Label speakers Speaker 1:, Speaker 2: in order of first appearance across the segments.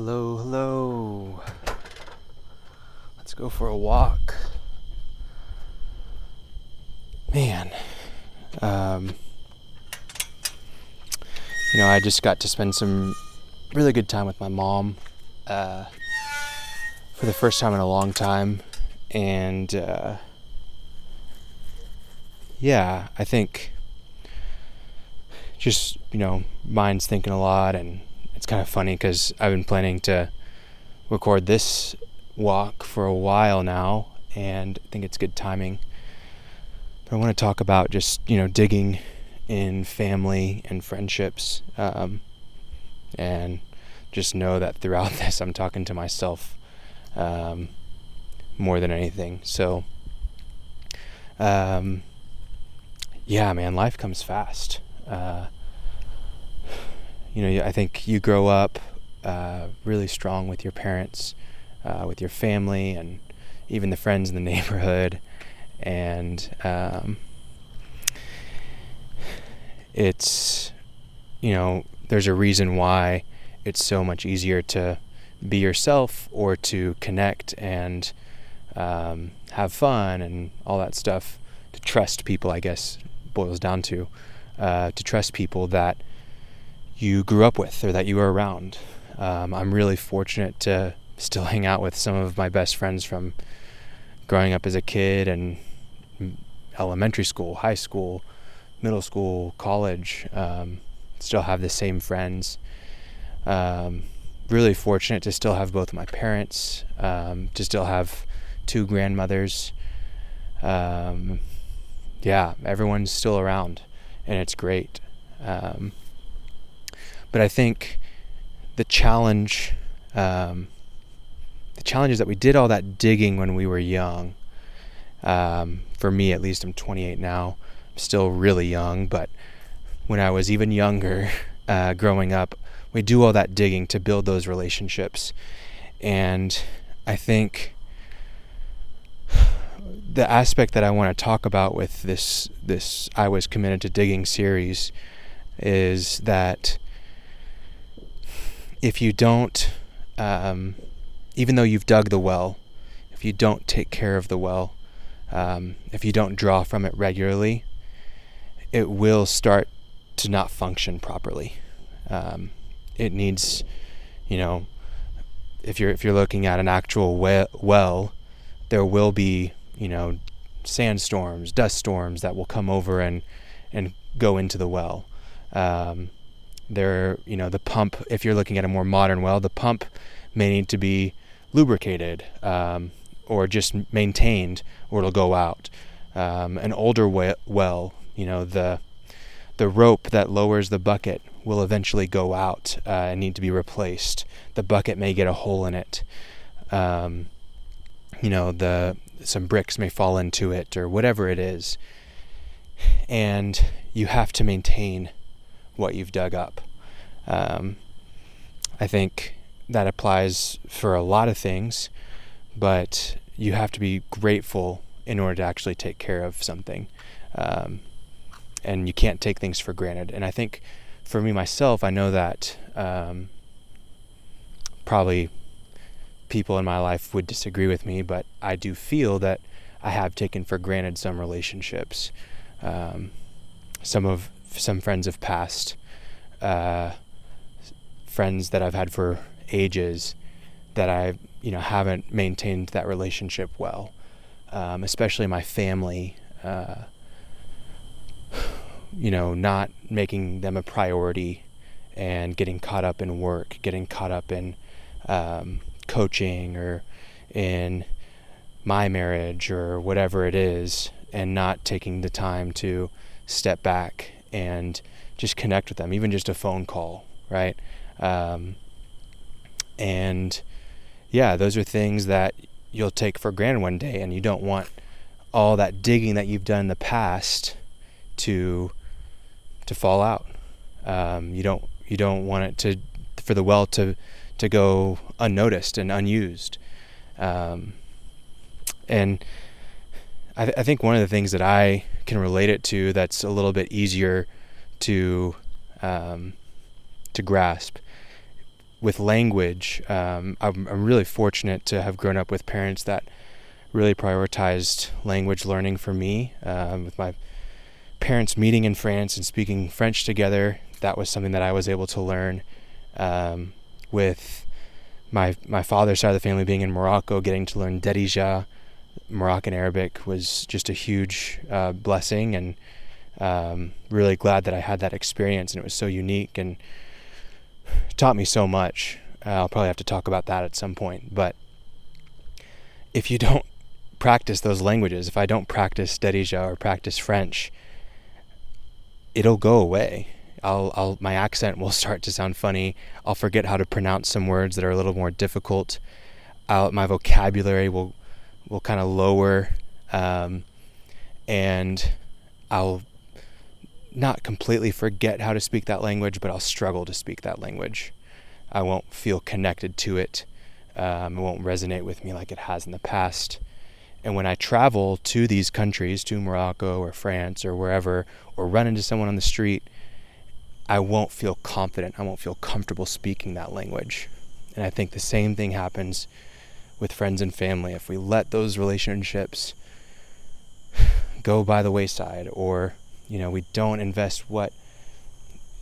Speaker 1: Hello, hello. Let's go for a walk. Man, um, you know, I just got to spend some really good time with my mom uh, for the first time in a long time. And uh, yeah, I think just, you know, mind's thinking a lot. And it's kind of funny because I've been planning to record this walk for a while now. And I think it's good timing. But I want to talk about just, you know, digging in family and friendships. Um, and just know that throughout this, I'm talking to myself um, more than anything. So, um, yeah, man, life comes fast. Uh, you know, I think you grow up uh, really strong with your parents, uh, with your family, and even the friends in the neighborhood. And um, it's you know there's a reason why it's so much easier to be yourself or to connect and um, have fun and all that stuff to trust people i guess boils down to uh, to trust people that you grew up with or that you were around um, i'm really fortunate to still hang out with some of my best friends from growing up as a kid and elementary school high school middle school, college, um, still have the same friends. Um, really fortunate to still have both my parents, um, to still have two grandmothers. Um, yeah, everyone's still around, and it's great. Um, but I think the challenge, um, the challenge is that we did all that digging when we were young. for me, at least, I'm 28 now I'm still really young, but when I was even younger, uh, growing up, we do all that digging to build those relationships. And I think the aspect that I want to talk about with this this I was committed to digging series is that if you don't, um, even though you've dug the well, if you don't take care of the well, um, if you don't draw from it regularly, it will start to not function properly. Um, it needs, you know, if you're if you're looking at an actual well, there will be, you know, sandstorms, dust storms that will come over and and go into the well. Um, there, you know, the pump. If you're looking at a more modern well, the pump may need to be lubricated um, or just maintained, or it'll go out. Um, an older well you know the the rope that lowers the bucket will eventually go out uh, and need to be replaced. The bucket may get a hole in it. Um, you know the some bricks may fall into it or whatever it is, and you have to maintain what you've dug up. Um, I think that applies for a lot of things, but you have to be grateful in order to actually take care of something. Um, and you can't take things for granted. And I think for me myself, I know that um, probably people in my life would disagree with me, but I do feel that I have taken for granted some relationships. Um, some of some friends have passed, uh, friends that I've had for ages that I you know haven't maintained that relationship well, um, especially my family. Uh, you know, not making them a priority and getting caught up in work, getting caught up in um, coaching or in my marriage or whatever it is, and not taking the time to step back and just connect with them, even just a phone call, right? Um, and yeah, those are things that you'll take for granted one day, and you don't want all that digging that you've done in the past to to fall out. Um, you don't you don't want it to for the well to to go unnoticed and unused. Um, and I, th- I, think one of the things that I can relate it to that's a little bit easier to um, to grasp with language, um, I'm, I'm really fortunate to have grown up with parents that really prioritized language learning for me. Um, with my parents meeting in France and speaking French together, that was something that I was able to learn. Um, with my my father's side of the family being in Morocco, getting to learn Darija, Moroccan Arabic was just a huge uh, blessing, and um, really glad that I had that experience, and it was so unique and taught me so much. Uh, I'll probably have to talk about that at some point, but if you don't practice those languages, if I don't practice Darija or practice French, it'll go away. I'll, I'll, my accent will start to sound funny. I'll forget how to pronounce some words that are a little more difficult. I'll, my vocabulary will, will kind of lower, um, and I'll not completely forget how to speak that language, but I'll struggle to speak that language. I won't feel connected to it. Um, it won't resonate with me like it has in the past. And when I travel to these countries, to Morocco or France or wherever, or run into someone on the street, I won't feel confident. I won't feel comfortable speaking that language. And I think the same thing happens with friends and family. If we let those relationships go by the wayside, or, you know, we don't invest what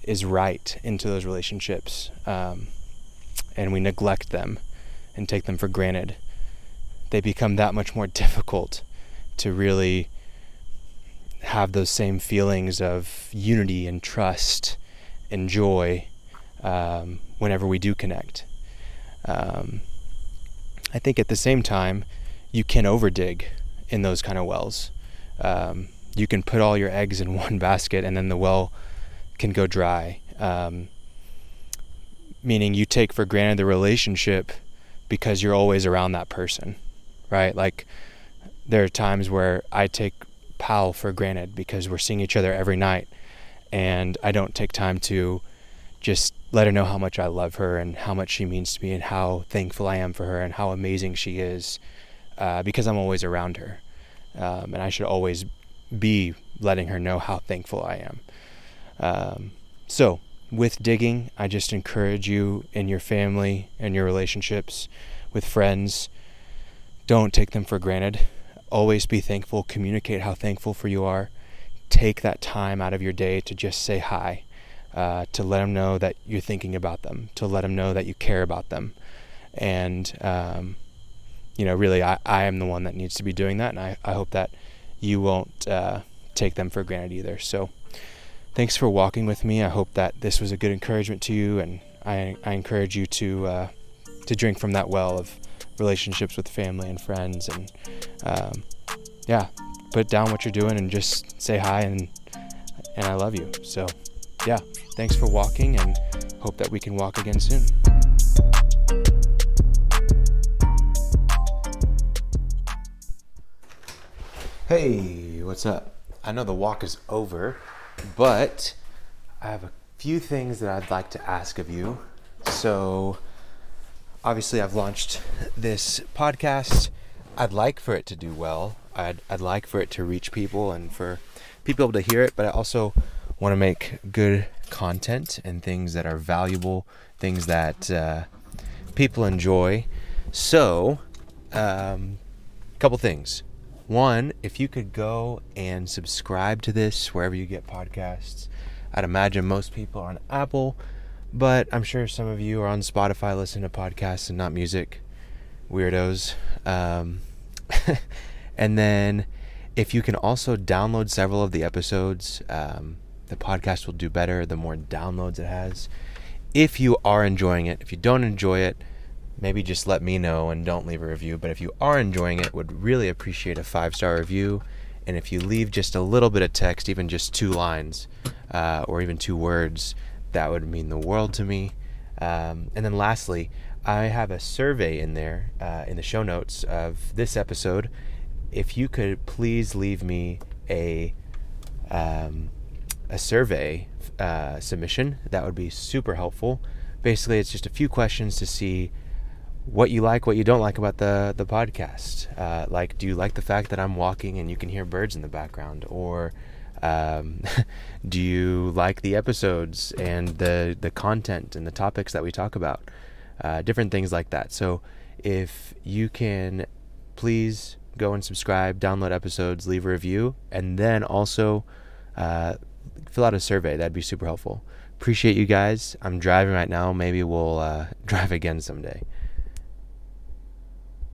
Speaker 1: is right into those relationships, um, and we neglect them and take them for granted, they become that much more difficult to really have those same feelings of unity and trust and joy um, whenever we do connect. Um, I think at the same time, you can overdig in those kind of wells. Um, you can put all your eggs in one basket and then the well can go dry. Um, meaning you take for granted the relationship because you're always around that person, right? Like there are times where I take Pal for granted because we're seeing each other every night and I don't take time to just let her know how much I love her and how much she means to me and how thankful I am for her and how amazing she is uh, because I'm always around her. Um, and I should always be letting her know how thankful I am. Um, so, with digging, I just encourage you in your family and your relationships with friends. Don't take them for granted. Always be thankful. Communicate how thankful for you are. Take that time out of your day to just say hi, uh, to let them know that you're thinking about them, to let them know that you care about them. And, um, you know, really, I, I am the one that needs to be doing that. And I, I hope that you won't uh, take them for granted either. So, thanks for walking with me. I hope that this was a good encouragement to you, and I, I encourage you to uh, to drink from that well of relationships with family and friends, and um, yeah, put down what you're doing and just say hi and and I love you. So yeah, thanks for walking, and hope that we can walk again soon. Hey, what's up? I know the walk is over. But I have a few things that I'd like to ask of you. So, obviously, I've launched this podcast. I'd like for it to do well. I'd, I'd like for it to reach people and for people to hear it, but I also want to make good content and things that are valuable, things that uh, people enjoy. So, a um, couple things. One, if you could go and subscribe to this wherever you get podcasts. I'd imagine most people are on Apple, but I'm sure some of you are on Spotify listening to podcasts and not music. Weirdos. Um, and then if you can also download several of the episodes, um, the podcast will do better the more downloads it has. If you are enjoying it, if you don't enjoy it, maybe just let me know and don't leave a review. But if you are enjoying it, would really appreciate a five star review. And if you leave just a little bit of text, even just two lines uh, or even two words, that would mean the world to me. Um, and then lastly, I have a survey in there uh, in the show notes of this episode. If you could please leave me a um, a survey uh, submission, that would be super helpful. Basically, it's just a few questions to see what you like, what you don't like about the the podcast. Uh, like, do you like the fact that I'm walking and you can hear birds in the background, or Um, do you like the episodes and the the content and the topics that we talk about? Uh, different things like that. So if you can, please go and subscribe, download episodes, leave a review, and then also uh, fill out a survey. That'd be super helpful. Appreciate you guys. I'm driving right now. Maybe we'll uh, drive again someday.